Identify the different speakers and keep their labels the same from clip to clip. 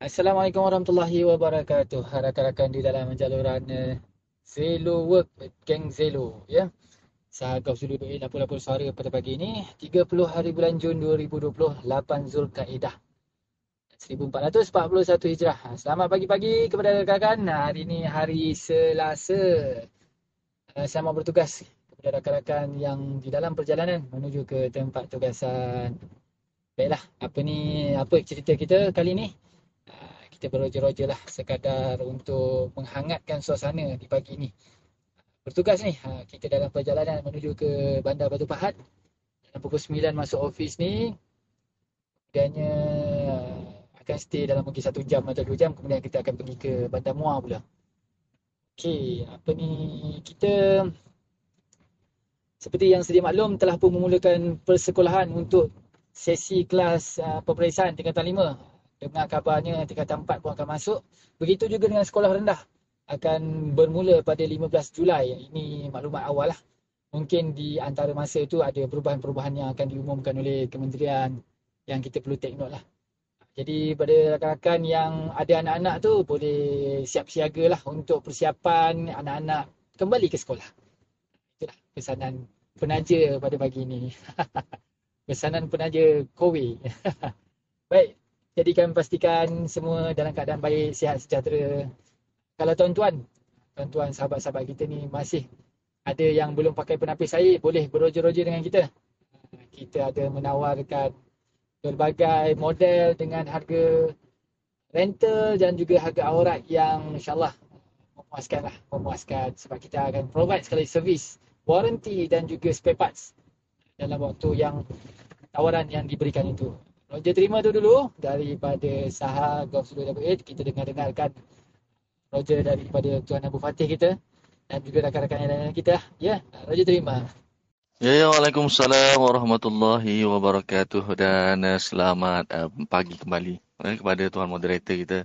Speaker 1: Assalamualaikum warahmatullahi wabarakatuh. Rakan-rakan di dalam jaluran uh, Zelo Work, Geng Zelo. Ya. Saya Gauf Zulu Duit lapor-lapor suara pada pagi ini. 30 hari bulan Jun 2020, 8 Zulkaidah. 1441 Hijrah. Selamat pagi-pagi kepada rakan-rakan. Hari ini hari Selasa. Uh, saya mau bertugas kepada rakan-rakan yang di dalam perjalanan menuju ke tempat tugasan. Baiklah, apa ni, apa cerita kita kali ni? Kita beroja-roja lah sekadar untuk menghangatkan suasana di pagi ni. Bertugas ni, ha, kita dalam perjalanan menuju ke Bandar Batu Pahat. Dalam pukul 9 masuk ofis ni, kemudiannya akan stay dalam mungkin satu jam atau dua jam, kemudian kita akan pergi ke Bandar Muar pula. Okey, apa ni, kita seperti yang sedia maklum telah pun memulakan persekolahan untuk sesi kelas uh, peperiksaan tingkatan 5 dengar kabarnya tingkatan 4 pun akan masuk. Begitu juga dengan sekolah rendah akan bermula pada 15 Julai. Ini maklumat awal lah. Mungkin di antara masa itu ada perubahan-perubahan yang akan diumumkan oleh kementerian yang kita perlu take note lah. Jadi pada rakan-rakan yang ada anak-anak tu boleh siap siaga lah untuk persiapan anak-anak kembali ke sekolah. Itulah pesanan penaja pada pagi ini. pesanan penaja Kowe. Baik, jadikan pastikan semua dalam keadaan baik, sihat, sejahtera. Kalau tuan-tuan, tuan-tuan sahabat-sahabat kita ni masih ada yang belum pakai penapis air, boleh beroja-roja dengan kita. Kita ada menawarkan berbagai model dengan harga rental dan juga harga aurat yang insyaAllah memuaskan lah, memuaskan sebab kita akan provide sekali servis, warranty dan juga spare parts dalam waktu yang tawaran yang diberikan itu. Roger terima tu dulu daripada Saha Golf Studio Double Eight. Kita dengar-dengarkan Roger daripada Tuan Abu Fatih kita dan juga rakan-rakan yang lain kita. Ya, Roger terima.
Speaker 2: Ya, ya, Waalaikumsalam warahmatullahi wabarakatuh dan uh, selamat uh, pagi kembali eh, kepada Tuan Moderator kita,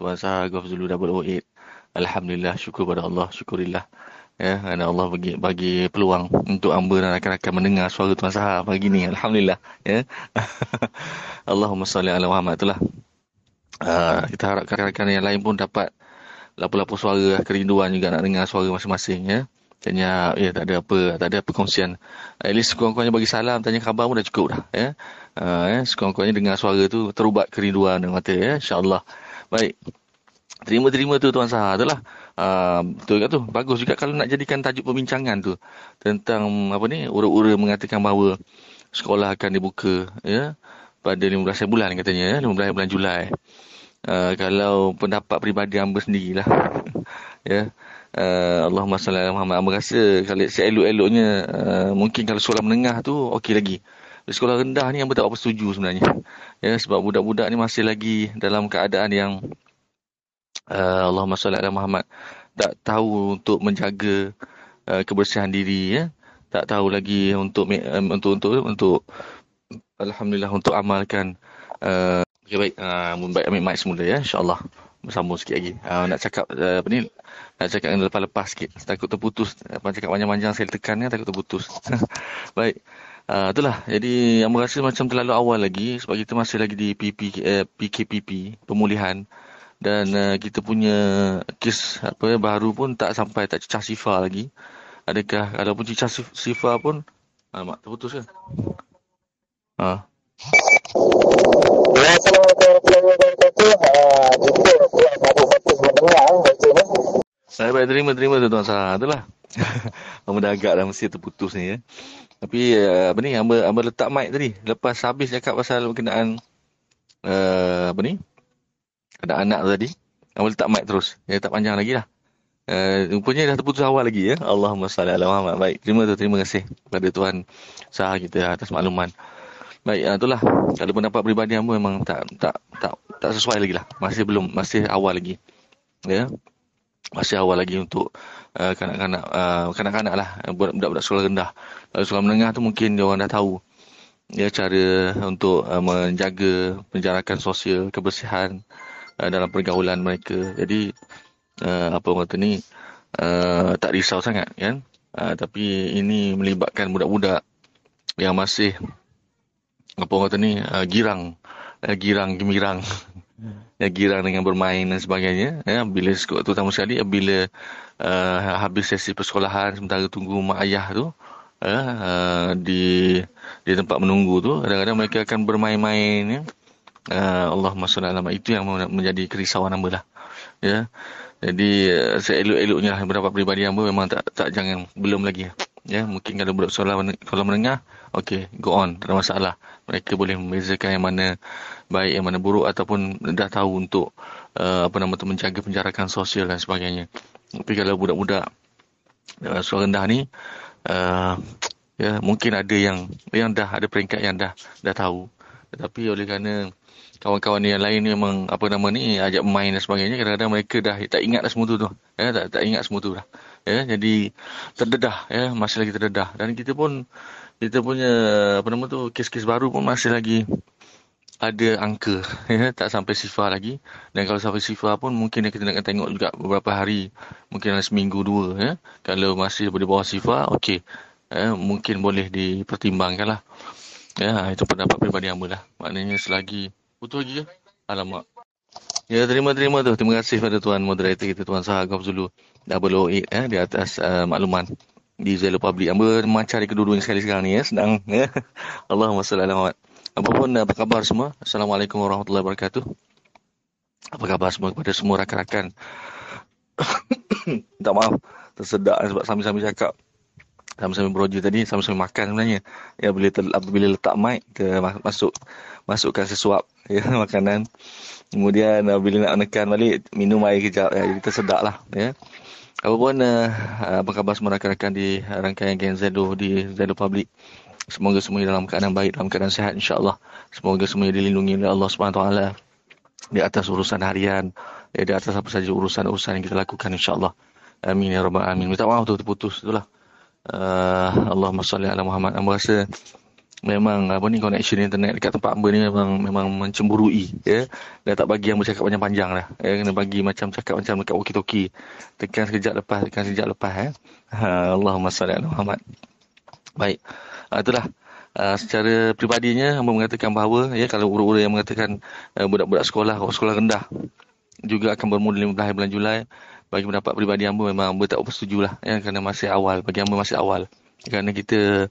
Speaker 2: Tuan Saha Golf Zulu Double Eight. Alhamdulillah, syukur pada Allah, syukurillah ya kerana Allah bagi bagi peluang untuk hamba dan rakan-rakan mendengar suara tuan sahab pagi ni alhamdulillah ya Allahumma salli ala Muhammad itulah uh, kita harap rakan-rakan yang lain pun dapat lapor-lapor suara kerinduan juga nak dengar suara masing-masing ya Tanya, ya tak ada apa, tak ada perkongsian. At least sekurang-kurangnya bagi salam, tanya khabar pun dah cukup dah. Ya. Uh, ya. Sekurang-kurangnya dengar suara tu terubat kerinduan dan mata. Ya. InsyaAllah. Baik. Terima-terima tu Tuan Sahar. Itulah. Uh, betul kan tu? Bagus juga kalau nak jadikan tajuk perbincangan tu. Tentang apa ni, ura-ura mengatakan bahawa sekolah akan dibuka ya pada 15 bulan katanya, ya, 15 bulan Julai. Uh, kalau pendapat peribadi hamba sendirilah. ya. Uh, Allahumma salli ala Muhammad. Hamba rasa kalau seelok-eloknya uh, mungkin kalau sekolah menengah tu okey lagi. Sekolah rendah ni hamba tak apa setuju sebenarnya. Ya sebab budak-budak ni masih lagi dalam keadaan yang uh, Allahumma salli ala Muhammad. Tak tahu untuk menjaga uh, kebersihan diri ya. Tak tahu lagi untuk um, untuk untuk untuk alhamdulillah untuk amalkan uh, okay, baik. Uh, baik ambil mic semula ya insyaallah. Bersambung sikit lagi. Uh, nak cakap uh, apa ni? Nak cakap yang lepas-lepas sikit. Takut terputus. Apa cakap panjang-panjang saya tekan ya takut terputus. Baik. Uh, itulah. Jadi yang merasa macam terlalu awal lagi sebab kita masih lagi di PP, eh, PKPP, pemulihan dan uh, kita punya kes apa baru pun tak sampai tak cecah sifar lagi. Adakah ada pun cecah sifar pun alamak terputus ke? Ha. Saya baik terima terima tu tuan sah. Itulah. Hamba dah agak dah mesti terputus ni ya. Tapi uh, apa ni hamba hamba letak mic tadi lepas habis cakap pasal berkenaan uh, apa ni? Ada anak tadi. Kamu letak mic terus. Ya, tak panjang lagi lah. Uh, rupanya dah terputus awal lagi ya. Allahumma salli ala Muhammad. Baik, terima tu, terima kasih kepada Tuhan sah kita atas makluman. Baik, uh, itulah. Kalau pendapat peribadi kamu memang tak tak tak tak sesuai lagi lah. Masih belum, masih awal lagi. Ya. Masih awal lagi untuk uh, kanak-kanak uh, kanak-kanak lah budak-budak sekolah rendah. Kalau sekolah menengah tu mungkin dia orang dah tahu ya cara untuk uh, menjaga penjarakan sosial, kebersihan, uh, dalam pergaulan mereka. Jadi uh, apa kata ni uh, tak risau sangat kan. Uh, tapi ini melibatkan budak-budak yang masih apa kata ni uh, girang uh, girang gemirang yang girang dengan bermain dan sebagainya ya bila terutama sekali bila uh, habis sesi persekolahan sementara tunggu mak ayah tu ya, uh, di di tempat menunggu tu kadang-kadang mereka akan bermain-main ya. Uh, Allah Allah itu yang menjadi kerisauan hamba lah. Ya. Jadi uh, saya elok-eloknya beberapa peribadi hamba memang tak tak jangan belum lagi. Ya mungkin kalau budak sekolah kalau menengah okey go on tak ada masalah. Mereka boleh membezakan yang mana baik yang mana buruk ataupun dah tahu untuk uh, apa nama tu menjaga penjarakan sosial dan sebagainya. Tapi kalau budak-budak uh, sekolah rendah ni uh, ya mungkin ada yang yang dah ada peringkat yang dah dah tahu. Tetapi oleh kerana kawan-kawan yang lain ni memang apa nama ni ajak main dan sebagainya kadang-kadang mereka dah tak ingat dah semua tu tu. Ya tak tak ingat semua tu dah. Ya jadi terdedah ya masih lagi terdedah. Dan kita pun kita punya apa nama tu kes-kes baru pun masih lagi ada angka ya tak sampai sifar lagi. Dan kalau sampai sifar pun mungkin kita nak tengok juga beberapa hari mungkin dalam seminggu dua ya. Kalau masih di bawah sifar okey. Ya, mungkin boleh dipertimbangkan lah. Ya itu pendapat peribadi hamba lah. Maknanya selagi betul ke alamak Ya, terima-terima tu. Terima kasih pada Tuan Moderator kita, Tuan Sahag Zulu. Double OE eh, di atas uh, makluman di Zelo Public. Amba mencari kedua-duanya sekali sekarang ni ya. Sedang. Ya. Allahumma salli ala Muhammad. Apapun apa khabar semua? Assalamualaikum warahmatullahi wabarakatuh. Apa khabar semua kepada semua rakan-rakan? Tak maaf. Tersedak sebab sambil-sambil cakap. Sambil-sambil beroja tadi. Sambil-sambil makan sebenarnya. Ya, bila, bila letak mic, kita masuk masukkan sesuap ya, makanan. Kemudian bila nak menekan balik, minum air kejap. Ya, kita sedap lah. Ya. Apapun, uh, apa khabar semua rakan-rakan di rangkaian Gen Zelo di Zelo Public. Semoga semuanya dalam keadaan baik, dalam keadaan sihat insyaAllah. Semoga semuanya dilindungi oleh Allah SWT di atas urusan harian, ya, di atas apa saja urusan-urusan yang kita lakukan insyaAllah. Amin ya Rabbal Amin. Minta maaf tu terputus. Itulah. Uh, Allahumma salli ala Muhammad. Amba rasa memang apa ni connection internet dekat tempat hamba ni memang memang mencemburui ya. Dah tak bagi yang bercakap panjang-panjang dah ya. Kena bagi macam cakap macam dekat walkie-talkie. Tekan sekejap lepas tekan sekejap lepas ya. Ha, Allahumma salli ala Muhammad. Baik. Ha, itulah. Uh, secara pribadinya hamba mengatakan bahawa ya kalau urut-urut yang mengatakan uh, budak-budak sekolah sekolah rendah juga akan bermula 15 bulan Julai bagi pendapat peribadi hamba memang hamba tak bersetujulah ya kerana masih awal bagi hamba masih awal. Kerana kita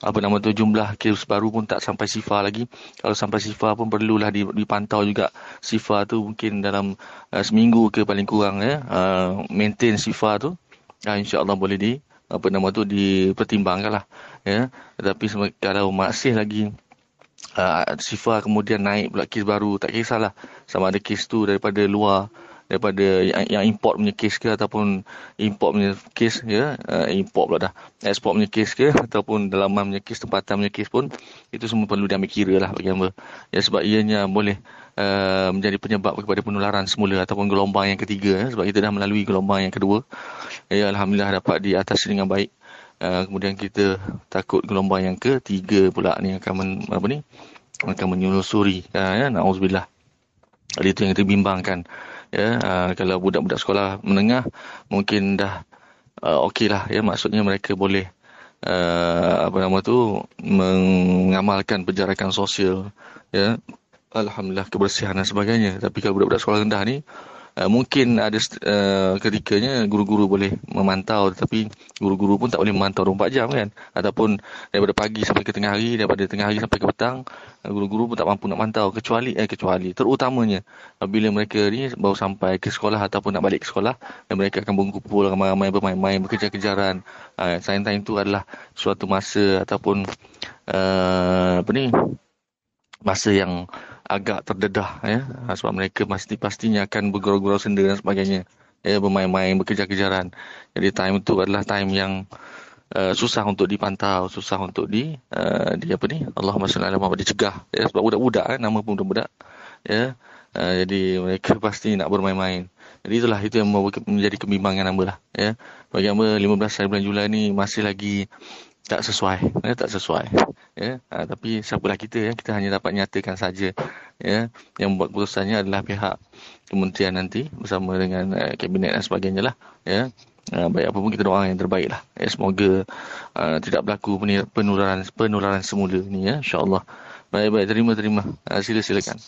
Speaker 2: apa nama tu jumlah kes baru pun tak sampai sifar lagi. Kalau sampai sifar pun perlulah dipantau juga sifar tu mungkin dalam uh, seminggu ke paling kurang ya. Uh, maintain sifar tu uh, insyaallah boleh di apa nama tu dipertimbangkan lah ya. Tetapi kalau masih lagi uh, sifar kemudian naik pula kes baru tak kisahlah. Sama ada kes tu daripada luar daripada yang, yang import punya case ke ataupun import punya case ya uh, import pula dah export punya case ke ataupun dalaman punya case tempatan punya case pun itu semua perlu diambil kira lah bagi hamba. Ya sebab ianya boleh uh, menjadi penyebab kepada penularan semula ataupun gelombang yang ketiga ya, sebab kita dah melalui gelombang yang kedua. Ya alhamdulillah dapat di atas dengan baik. Uh, kemudian kita takut gelombang yang ketiga pula ni akan men, apa ni akan menyusuri. Uh, ya nauzubillah itu yang kita bimbangkan ya uh, kalau budak-budak sekolah menengah mungkin dah uh, okey lah. Ya maksudnya mereka boleh uh, apa nama tu mengamalkan penjarakan sosial. Ya alhamdulillah kebersihan dan sebagainya. Tapi kalau budak-budak sekolah rendah ni Uh, mungkin ada uh, ketikanya guru-guru boleh memantau tetapi guru-guru pun tak boleh memantau 24 jam kan? Ataupun daripada pagi sampai ke tengah hari daripada tengah hari sampai ke petang uh, guru-guru pun tak mampu nak mantau kecuali eh kecuali terutamanya bila mereka ni baru sampai ke sekolah ataupun nak balik ke sekolah dan mereka akan berkumpul ramai-ramai bermain-main bekerja-kejaran uh, time-time itu adalah suatu masa ataupun uh, apa ni masa yang agak terdedah ya. Sebab mereka pasti pastinya akan bergurau-gurau senda dan sebagainya ya bermain-main bekerja-kejaran jadi time itu adalah time yang uh, susah untuk dipantau susah untuk di uh, di apa ni salli ala Muhammad dicegah ya. Sebab budak-budak kan nama pun budak-budak ya. Uh, jadi mereka pasti nak bermain-main. Jadi itulah itu yang menjadi kebimbangan hamba lah ya. Bagi hamba 15 hari bulan Julai ni masih lagi tak sesuai. Ya, tak sesuai. Ya ha, tapi siapalah kita ya. Kita hanya dapat nyatakan saja ya. Yang membuat keputusannya adalah pihak kementerian nanti bersama dengan uh, kabinet dan sebagainya lah ya. Uh, baik apa pun kita doa yang terbaik lah. Ya semoga uh, tidak berlaku penularan penularan semula ni ya insyaallah. Baik baik terima terima uh, sila silakan